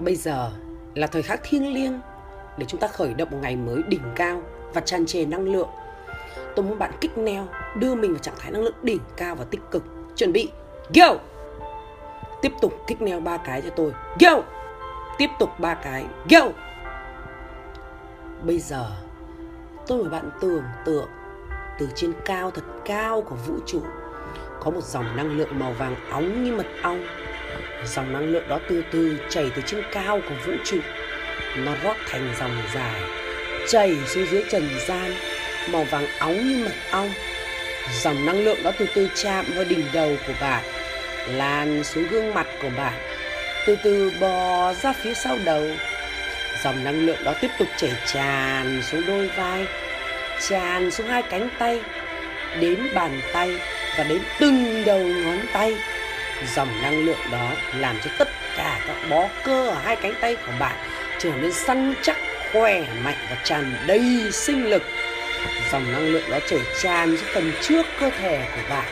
Bây giờ là thời khắc thiêng liêng để chúng ta khởi động một ngày mới đỉnh cao và tràn trề năng lượng. Tôi muốn bạn kích neo, đưa mình vào trạng thái năng lượng đỉnh cao và tích cực. Chuẩn bị, go! Tiếp tục kích neo ba cái cho tôi. Go! Tiếp tục ba cái. Go! Bây giờ, tôi mời bạn tưởng tượng từ trên cao thật cao của vũ trụ có một dòng năng lượng màu vàng óng như mật ong dòng năng lượng đó từ từ chảy từ trên cao của vũ trụ. Nó rót thành dòng dài, chảy xuống dưới trần gian, màu vàng óng như mật ong. Dòng năng lượng đó từ từ chạm vào đỉnh đầu của bạn, lan xuống gương mặt của bạn, từ từ bò ra phía sau đầu. Dòng năng lượng đó tiếp tục chảy tràn xuống đôi vai, tràn xuống hai cánh tay, đến bàn tay và đến từng đầu ngón tay dòng năng lượng đó làm cho tất cả các bó cơ ở hai cánh tay của bạn trở nên săn chắc, khỏe mạnh và tràn đầy sinh lực. Dòng năng lượng đó chảy tràn xuống phần trước cơ thể của bạn.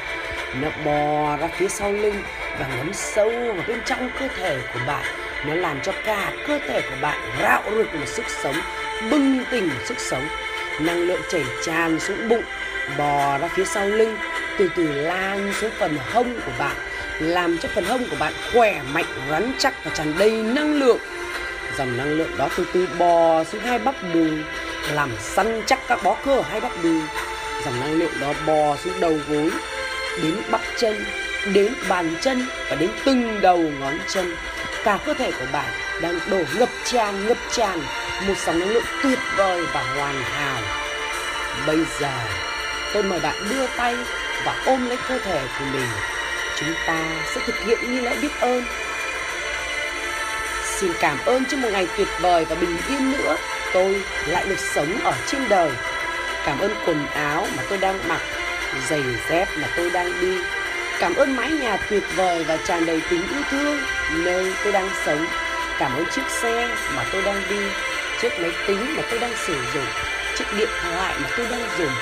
Nó bò ra phía sau lưng và ngấm sâu vào bên trong cơ thể của bạn. Nó làm cho cả cơ thể của bạn rạo rực một sức sống, bừng tỉnh một sức sống. Năng lượng chảy tràn xuống bụng, bò ra phía sau lưng, từ từ lan xuống phần hông của bạn làm cho phần hông của bạn khỏe mạnh, rắn chắc và tràn đầy năng lượng. Dòng năng lượng đó từ từ bò xuống hai bắp đùi, làm săn chắc các bó cơ ở hai bắp đùi. Dòng năng lượng đó bò xuống đầu gối, đến bắp chân, đến bàn chân và đến từng đầu ngón chân. Cả cơ thể của bạn đang đổ ngập tràn ngập tràn một dòng năng lượng tuyệt vời và hoàn hảo. Bây giờ, tôi mời bạn đưa tay và ôm lấy cơ thể của mình chúng ta sẽ thực hiện nghi lễ biết ơn. Xin cảm ơn cho một ngày tuyệt vời và bình yên nữa. Tôi lại được sống ở trên đời. Cảm ơn quần áo mà tôi đang mặc, giày dép mà tôi đang đi. Cảm ơn mái nhà tuyệt vời và tràn đầy tình yêu thương nơi tôi đang sống. Cảm ơn chiếc xe mà tôi đang đi, chiếc máy tính mà tôi đang sử dụng, chiếc điện thoại mà tôi đang dùng.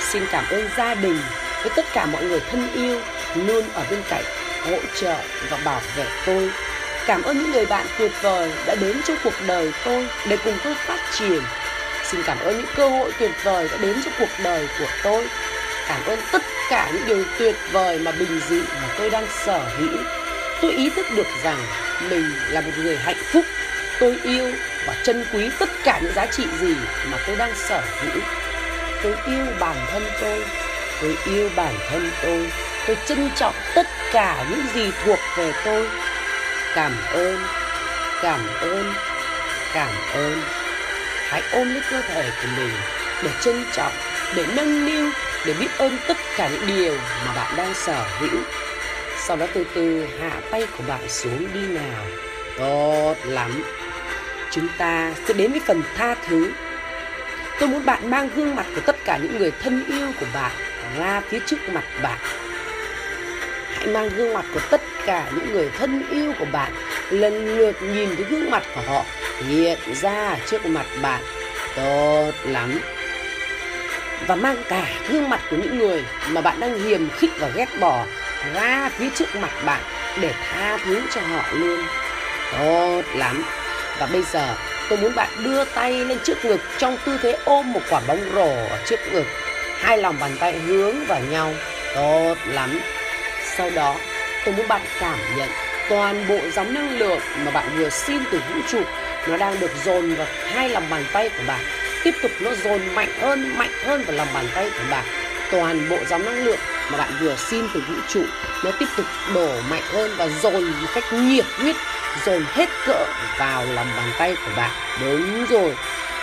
Xin cảm ơn gia đình với tất cả mọi người thân yêu luôn ở bên cạnh, hỗ trợ và bảo vệ tôi. Cảm ơn những người bạn tuyệt vời đã đến trong cuộc đời tôi để cùng tôi phát triển. Xin cảm ơn những cơ hội tuyệt vời đã đến trong cuộc đời của tôi. Cảm ơn tất cả những điều tuyệt vời mà bình dị mà tôi đang sở hữu. Tôi ý thức được rằng mình là một người hạnh phúc. Tôi yêu và trân quý tất cả những giá trị gì mà tôi đang sở hữu. Tôi yêu bản thân tôi. Tôi yêu bản thân tôi tôi trân trọng tất cả những gì thuộc về tôi. Cảm ơn cảm ơn cảm ơn. Hãy ôm lấy cơ thể của mình để trân trọng, để nâng niu, để biết ơn tất cả những điều mà bạn đang sở hữu. Sau đó từ từ hạ tay của bạn xuống đi nào. Tốt lắm. Chúng ta sẽ đến với phần tha thứ. Tôi muốn bạn mang gương mặt của tất cả những người thân yêu của bạn ra phía trước mặt bạn hãy mang gương mặt của tất cả những người thân yêu của bạn, lần lượt nhìn thấy gương mặt của họ hiện ra trước mặt bạn. Tốt lắm. Và mang cả gương mặt của những người mà bạn đang hiềm khích và ghét bỏ ra phía trước mặt bạn để tha thứ cho họ luôn. Tốt lắm. Và bây giờ, tôi muốn bạn đưa tay lên trước ngực trong tư thế ôm một quả bóng rổ ở trước ngực. Hai lòng bàn tay hướng vào nhau. Tốt lắm sau đó, tôi muốn bạn cảm nhận toàn bộ dòng năng lượng mà bạn vừa xin từ vũ trụ. Nó đang được dồn vào hai lòng bàn tay của bạn. Tiếp tục nó dồn mạnh hơn mạnh hơn vào lòng bàn tay của bạn. Toàn bộ dòng năng lượng mà bạn vừa xin từ vũ trụ, nó tiếp tục đổ mạnh hơn và dồn một cách nhiệt huyết, dồn hết cỡ vào lòng bàn tay của bạn. Đúng rồi,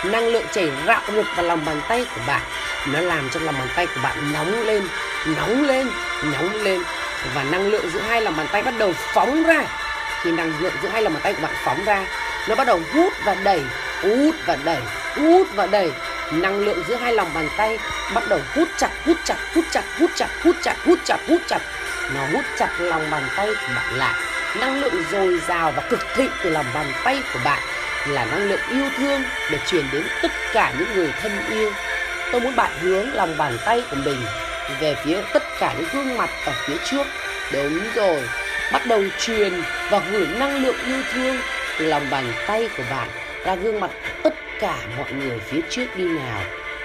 năng lượng chảy rạo rực vào lòng bàn tay của bạn. Nó làm cho lòng bàn tay của bạn nóng lên nóng lên nóng lên và năng lượng giữa hai lòng bàn tay bắt đầu phóng ra. Khi năng lượng giữa hai lòng bàn tay của bạn phóng ra, nó bắt đầu hút và đẩy, hút và đẩy, hút và đẩy. Năng lượng giữa hai lòng bàn tay bắt đầu hút chặt hút chặt hút chặt hút chặt hút chặt hút chặt hút chặt. Nó hút chặt lòng bàn tay của bạn lại. Năng lượng dồi dào và cực thịnh từ lòng bàn tay của bạn là năng lượng yêu thương để truyền đến tất cả những người thân yêu. Tôi muốn bạn hướng lòng bàn tay của mình về phía tất cả những gương mặt ở phía trước đúng rồi bắt đầu truyền và gửi năng lượng yêu thương từ lòng bàn tay của bạn ra gương mặt tất cả mọi người phía trước đi nào.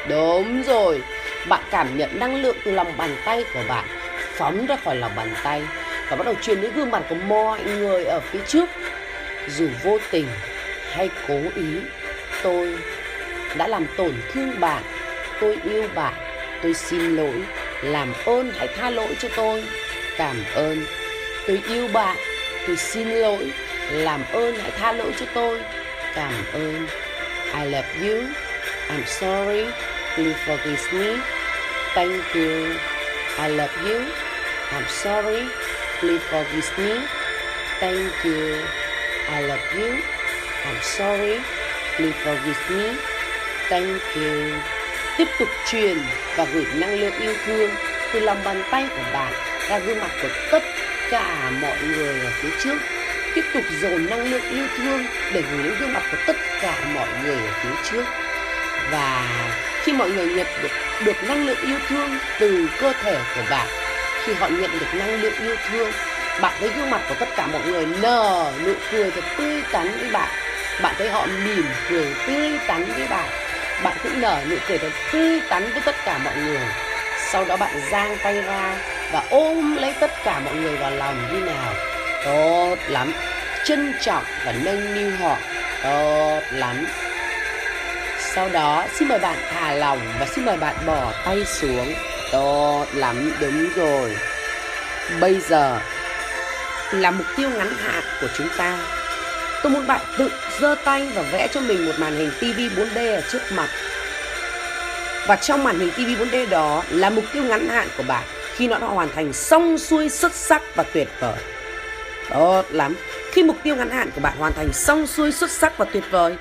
Đúng rồi, bạn cảm nhận năng lượng từ lòng bàn tay của bạn phóng ra khỏi lòng bàn tay và bắt đầu truyền đến gương mặt của mọi người ở phía trước. Dù vô tình hay cố ý, tôi đã làm tổn thương bạn, tôi yêu bạn, tôi xin lỗi, làm ơn hãy tha lỗi cho tôi. Cảm ơn, tôi yêu bạn, tôi xin lỗi, làm ơn hãy tha lỗi cho tôi. Cảm ơn. I love you. I'm sorry. Please forgive me. Thank you. I love you. I'm sorry. Please forgive me. Thank you. I love you. I'm sorry. Please forgive me. Thank you. Tiếp tục truyền và gửi năng lượng yêu thương từ lòng bàn tay của bạn ra gương mặt của tất cả mọi người ở phía trước. Tiếp tục dồn năng lượng yêu thương để gửi đến gương mặt của tất cả mọi người ở phía trước. Và khi mọi người nhận được được năng lượng yêu thương từ cơ thể của bạn, khi họ nhận được năng lượng yêu thương, bạn thấy gương mặt của tất cả mọi người nở nụ cười thật tươi tắn với bạn bạn thấy họ mỉm cười tươi tắn với bạn bạn cũng nở nụ cười thật tươi tắn với tất cả mọi người. Sau đó bạn giang tay ra và ôm lấy tất cả mọi người vào lòng như nào? Tốt lắm. Trân trọng và nâng niu họ. Tốt lắm. Sau đó, xin mời bạn thả lỏng và xin mời bạn bỏ tay xuống. Tốt lắm. Đúng rồi. Bây giờ là mục tiêu ngắn hạn của chúng ta tôi muốn bạn tự giơ tay và vẽ cho mình một màn hình TV 4D ở trước mặt. Và trong màn hình TV 4D đó là mục tiêu ngắn hạn của bạn khi nó đã hoàn thành xong xuôi xuất sắc và tuyệt vời. Tốt lắm. Khi mục tiêu ngắn hạn của bạn hoàn thành xong xuôi xuất sắc và tuyệt vời,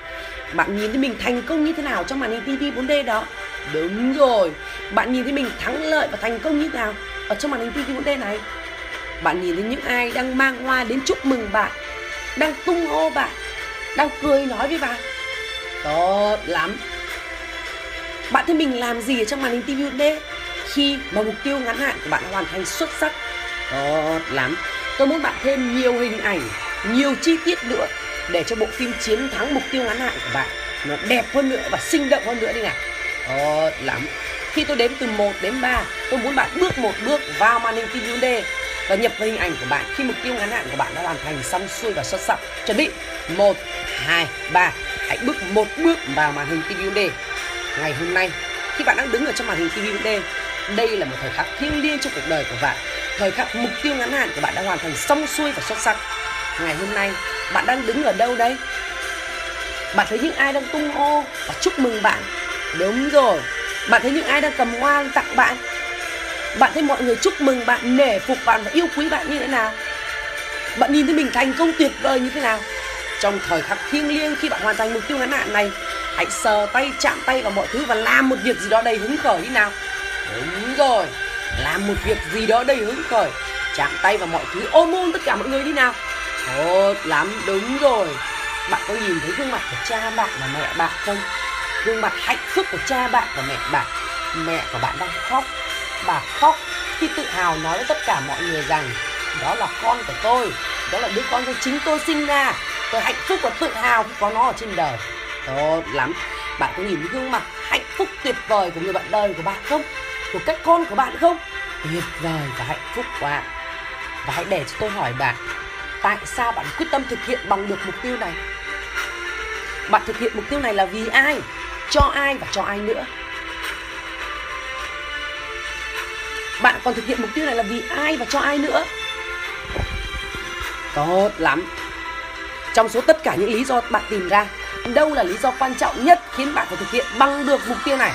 bạn nhìn thấy mình thành công như thế nào trong màn hình TV 4D đó? Đúng rồi. Bạn nhìn thấy mình thắng lợi và thành công như thế nào ở trong màn hình TV 4D này? Bạn nhìn thấy những ai đang mang hoa đến chúc mừng bạn? Đang tung hô bạn đang cười nói với bạn tốt lắm. Bạn thấy mình làm gì ở trong màn hình TV 4D khi mà mục tiêu ngắn hạn của bạn hoàn thành xuất sắc. Tốt lắm. Tôi muốn bạn thêm nhiều hình ảnh nhiều chi tiết nữa để cho bộ phim chiến thắng mục tiêu ngắn hạn của bạn nó đẹp hơn nữa và sinh động hơn nữa đi nào tốt lắm. Khi tôi đếm từ 1 đến 3 tôi muốn bạn bước một bước vào màn hình TV 4D và nhập vào hình ảnh của bạn. Khi mục tiêu ngắn hạn của bạn đã hoàn thành xong xuôi và xuất sắc, chuẩn bị. 1 2 3 hãy bước một bước vào màn hình TVD ngày hôm nay. Khi bạn đang đứng ở trong màn hình TVD đây là một thời khắc thiêng liêng trong cuộc đời của bạn. Thời khắc mục tiêu ngắn hạn của bạn đã hoàn thành xong xuôi và xuất sắc. Ngày hôm nay, bạn đang đứng ở đâu đây? Bạn thấy những ai đang tung hô? Và chúc mừng bạn. Đúng rồi. Bạn thấy những ai đang cầm hoa tặng bạn? Bạn thấy mọi người chúc mừng bạn, nể phục bạn và yêu quý bạn như thế nào? Bạn nhìn thấy mình thành công tuyệt vời như thế nào? Trong thời khắc thiêng liêng khi bạn hoàn thành mục tiêu ngắn hạn này, hãy sờ tay, chạm tay vào mọi thứ và làm một việc gì đó đầy hứng khởi như nào. Đúng rồi, làm một việc gì đó đầy hứng khởi, chạm tay vào mọi thứ, ôm ôm tất cả mọi người đi nào. Tốt lắm, đúng rồi. Bạn có nhìn thấy gương mặt của cha bạn và mẹ bạn không? Gương mặt hạnh phúc của cha bạn và mẹ bạn. Mẹ của bạn đang khóc bà khóc khi tự hào nói với tất cả mọi người rằng, đó là con của tôi, đó là đứa con do chính tôi sinh ra. Tôi hạnh phúc và tự hào khi có nó ở trên đời. Tốt lắm. Bạn có nhìn gương mặt hạnh phúc tuyệt vời của người bạn đời của bạn không? Của các con của bạn không? Tuyệt vời và hạnh phúc quá. Và hãy để cho tôi hỏi bạn, tại sao bạn quyết tâm thực hiện bằng được mục tiêu này? Bạn thực hiện mục tiêu này là vì ai? Cho ai và cho ai nữa? Bạn còn thực hiện mục tiêu này là vì ai và cho ai nữa? Tốt lắm. Trong số tất cả những lý do bạn tìm ra, đâu là lý do quan trọng nhất khiến bạn phải thực hiện bằng được mục tiêu này?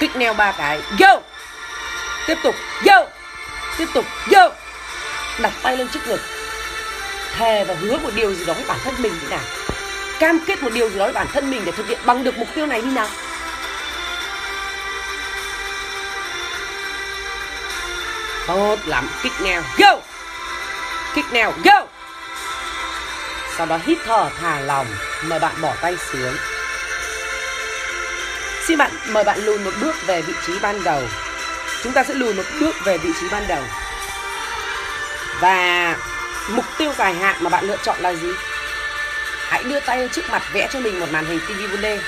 Kích neo ba cái. Go! Tiếp tục. Go! Tiếp tục. Go! Đặt tay lên trước ngực. Thề và hứa một điều gì đó với bản thân mình thế nào. Cam kết một điều gì đó với bản thân mình để thực hiện bằng được mục tiêu này như nào. Tốt lắm, kích neo, go kích neo, go sau đó hít thở thả lòng mời bạn bỏ tay xuống xin bạn, mời bạn lùi một bước về vị trí ban đầu chúng ta sẽ lùi một bước về vị trí ban đầu Và mục tiêu dài hạn mà bạn lựa chọn là gì? Hãy đưa tay trước mặt, vẽ cho mình một màn hình TV 4D.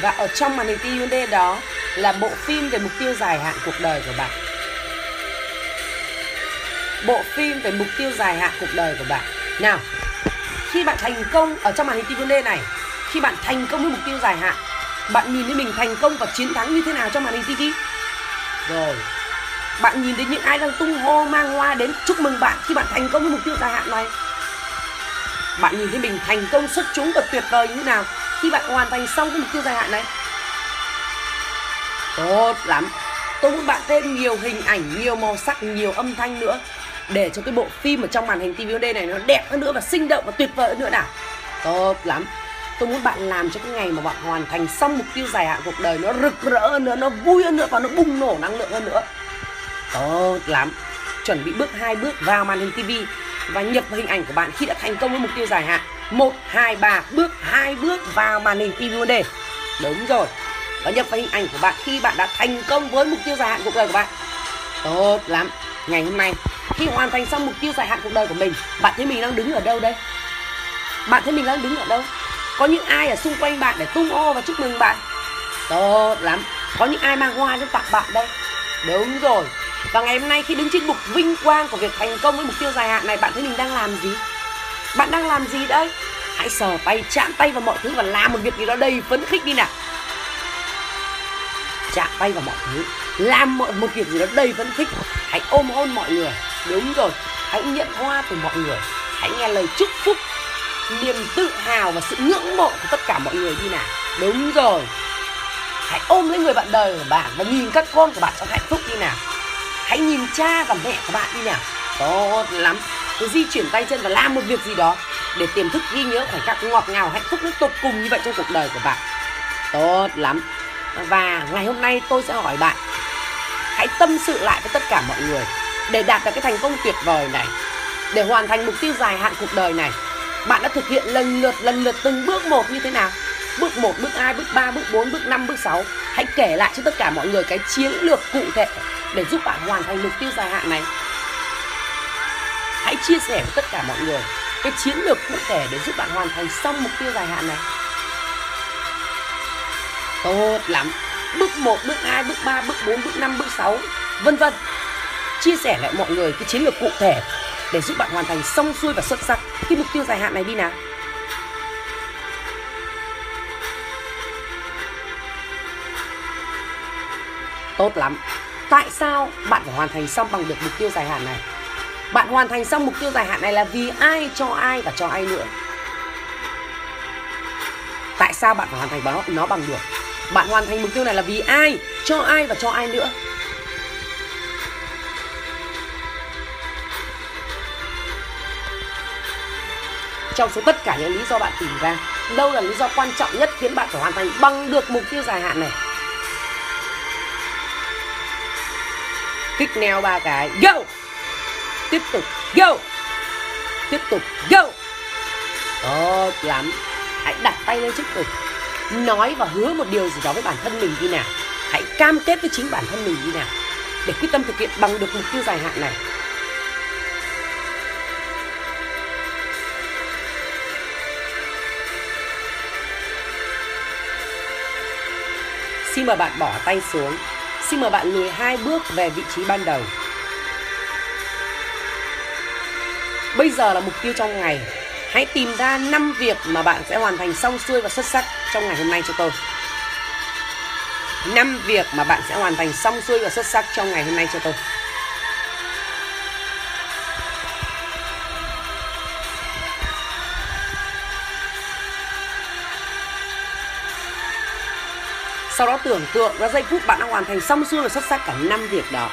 Và ở trong màn hình TV 4D đó là bộ phim về mục tiêu dài hạn cuộc đời của bạn. Bộ phim về mục tiêu dài hạn cuộc đời của bạn. Nào, khi bạn thành công ở trong màn hình TV này, khi bạn thành công với mục tiêu dài hạn, bạn nhìn thấy mình thành công và chiến thắng như thế nào trong màn hình TV? Rồi, bạn nhìn thấy những ai đang tung hô mang hoa đến chúc mừng bạn khi bạn thành công với mục tiêu dài hạn này bạn nhìn thấy mình thành công xuất chúng và tuyệt vời như thế nào khi bạn hoàn thành xong cái mục tiêu dài hạn này tốt lắm tôi muốn bạn thêm nhiều hình ảnh nhiều màu sắc nhiều âm thanh nữa để cho cái bộ phim ở trong màn hình TVOD này nó đẹp hơn nữa và sinh động và tuyệt vời hơn nữa nào. Tốt lắm. Tôi muốn bạn làm cho cái ngày mà bạn hoàn thành xong mục tiêu dài hạn cuộc đời nó rực rỡ hơn nữa nó vui hơn nữa và nó bùng nổ năng lượng hơn nữa. Tốt lắm. Chuẩn bị bước hai bước vào màn hình TV và nhập vào hình ảnh của bạn khi đã thành công với mục tiêu dài hạn. 1, 2, 3 bước hai bước vào màn hình TV vấn đúng rồi. Và nhập vào hình ảnh của bạn khi bạn đã thành công với mục tiêu dài hạn cuộc đời của bạn. Tốt lắm. Ngày hôm nay khi hoàn thành xong mục tiêu dài hạn cuộc đời của mình bạn thấy mình đang đứng ở đâu đây? Bạn thấy mình đang đứng ở đâu? Có những ai ở xung quanh bạn để tung ô và chúc mừng bạn? Tốt lắm. Có những ai mang hoa đến tặng bạn đây? Đúng rồi. Và ngày hôm nay khi đứng trên bục vinh quang của việc thành công với mục tiêu dài hạn này bạn thấy mình đang làm gì? Bạn đang làm gì đấy hãy sờ tay chạm tay vào mọi thứ và làm một việc gì đó đầy phấn khích đi nào. Chạm tay vào mọi thứ làm một, một việc gì đó đầy phấn khích. Hãy ôm hôn mọi người đúng rồi, hãy nhận hoa từ mọi người. Hãy nghe lời chúc phúc, niềm tự hào và sự ngưỡng mộ của tất cả mọi người đi nào. Đúng rồi. Hãy ôm lấy người bạn đời của bạn và nhìn các con của bạn trong hạnh phúc đi nào. Hãy nhìn cha và mẹ của bạn đi nào. Tốt lắm. Cứ di chuyển tay chân và làm một việc gì đó để tiềm thức ghi nhớ khoảnh khắc ngọt ngào, hạnh phúc đến tột cùng như vậy trong cuộc đời của bạn. Tốt lắm. Và ngày hôm nay tôi sẽ hỏi bạn, hãy tâm sự lại với tất cả mọi người để đạt được cái thành công tuyệt vời này để hoàn thành mục tiêu dài hạn cuộc đời này bạn đã thực hiện lần lượt lần lượt từng bước một như thế nào? Bước 1, bước 2, bước 3, bước 4, bước 5, bước 6 hãy kể lại cho tất cả mọi người cái chiến lược cụ thể để giúp bạn hoàn thành mục tiêu dài hạn này. Hãy chia sẻ với tất cả mọi người cái chiến lược cụ thể để giúp bạn hoàn thành xong mục tiêu dài hạn này. Tốt lắm. Bước 1, bước 2, bước 3, bước 4, bước 5, bước 6 vân vân chia sẻ lại mọi người cái chiến lược cụ thể để giúp bạn hoàn thành xong xuôi và xuất sắc. Cái mục tiêu dài hạn này đi nào. Tốt lắm. Tại sao bạn phải hoàn thành xong bằng được mục tiêu dài hạn này? Bạn hoàn thành xong mục tiêu dài hạn này là vì ai, cho ai và cho ai nữa? Tại sao bạn phải hoàn thành nó nó bằng được? Bạn hoàn thành mục tiêu này là vì ai, cho ai và cho ai nữa? Trong số tất cả những lý do bạn tìm ra. Đâu là lý do quan trọng nhất khiến bạn phải hoàn thành bằng được mục tiêu dài hạn này? Kích neo ba cái, go! Tiếp tục, go! Tiếp tục, go! Tốt lắm. Hãy đặt tay lên trước ngực. Nói và hứa một điều gì đó với bản thân mình như nào. Hãy cam kết với chính bản thân mình như nào. Để quyết tâm thực hiện bằng được mục tiêu dài hạn này. Xin mời bạn bỏ tay xuống Xin mời bạn lùi hai bước về vị trí ban đầu. Bây giờ là mục tiêu trong ngày. Hãy tìm ra 5 việc mà bạn sẽ hoàn thành xong xuôi và xuất sắc trong ngày hôm nay cho tôi. 5 việc mà bạn sẽ hoàn thành xong xuôi và xuất sắc trong ngày hôm nay cho tôi. Sau đó tưởng tượng ra giây phút bạn đã hoàn thành xong xuôi và xuất sắc cả năm việc đó.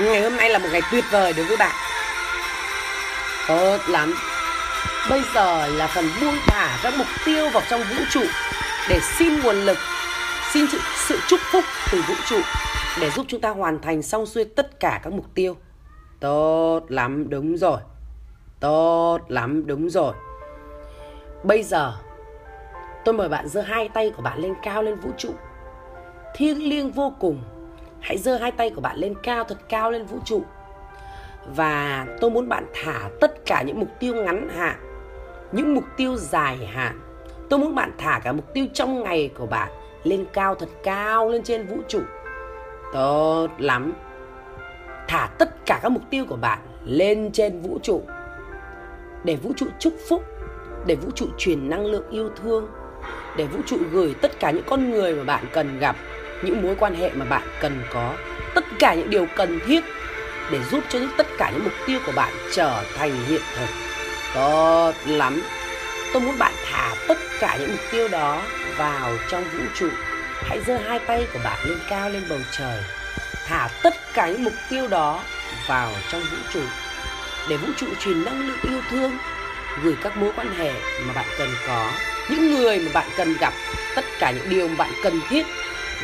Ngày hôm nay là một ngày tuyệt vời đối với bạn. Tốt lắm. Bây giờ là phần buông thả các mục tiêu vào trong vũ trụ để xin nguồn lực xin sự, sự chúc phúc từ vũ trụ để giúp chúng ta hoàn thành xong xuôi tất cả các mục tiêu. Tốt lắm đúng rồi. Tốt lắm đúng rồi. Bây giờ Tôi mời bạn giơ hai tay của bạn lên cao lên vũ trụ. Thiêng liêng vô cùng. Hãy giơ hai tay của bạn lên cao thật cao lên vũ trụ. Và tôi muốn bạn thả tất cả những mục tiêu ngắn hạn, những mục tiêu dài hạn. Tôi muốn bạn thả cả mục tiêu trong ngày của bạn lên cao thật cao lên trên vũ trụ. Tốt lắm. Thả tất cả các mục tiêu của bạn lên trên vũ trụ. Để vũ trụ chúc phúc, để vũ trụ truyền năng lượng yêu thương để vũ trụ gửi tất cả những con người mà bạn cần gặp, những mối quan hệ mà bạn cần có, tất cả những điều cần thiết để giúp cho tất cả những mục tiêu của bạn trở thành hiện thực. Tốt lắm. Tôi muốn bạn thả tất cả những mục tiêu đó vào trong vũ trụ. Hãy giơ hai tay của bạn lên cao lên bầu trời. Thả tất cả những mục tiêu đó vào trong vũ trụ. Để vũ trụ truyền năng lượng yêu thương gửi các mối quan hệ mà bạn cần có. Những người mà bạn cần gặp, tất cả những điều mà bạn cần thiết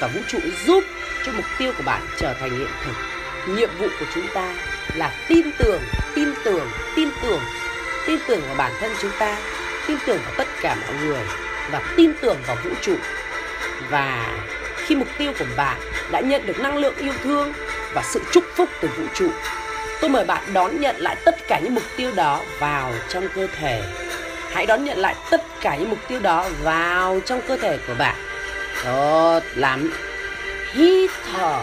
và vũ trụ giúp cho mục tiêu của bạn trở thành hiện thực. Nhiệm vụ của chúng ta là tin tưởng tin tưởng tin tưởng tin tưởng vào bản thân chúng ta, tin tưởng vào tất cả mọi người và tin tưởng vào vũ trụ. Và khi mục tiêu của bạn đã nhận được năng lượng yêu thương và sự chúc phúc từ vũ trụ tôi mời bạn đón nhận lại tất cả những mục tiêu đó vào trong cơ thể. Hãy đón nhận lại tất cả những mục tiêu đó vào trong cơ thể của bạn. Tốt lắm. Hít thở,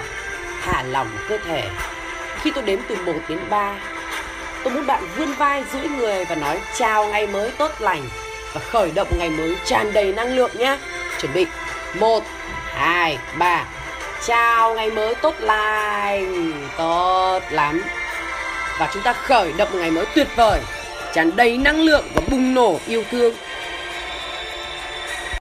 thả lỏng cơ thể. Khi tôi đếm từ 1 đến 3 tôi muốn bạn vươn vai duỗi người và nói chào ngày mới tốt lành và khởi động ngày mới tràn đầy năng lượng nhé. Chuẩn bị. 1 2 3 chào ngày mới tốt lành. Tốt lắm và chúng ta khởi động một ngày mới tuyệt vời, tràn đầy năng lượng và bùng nổ yêu thương.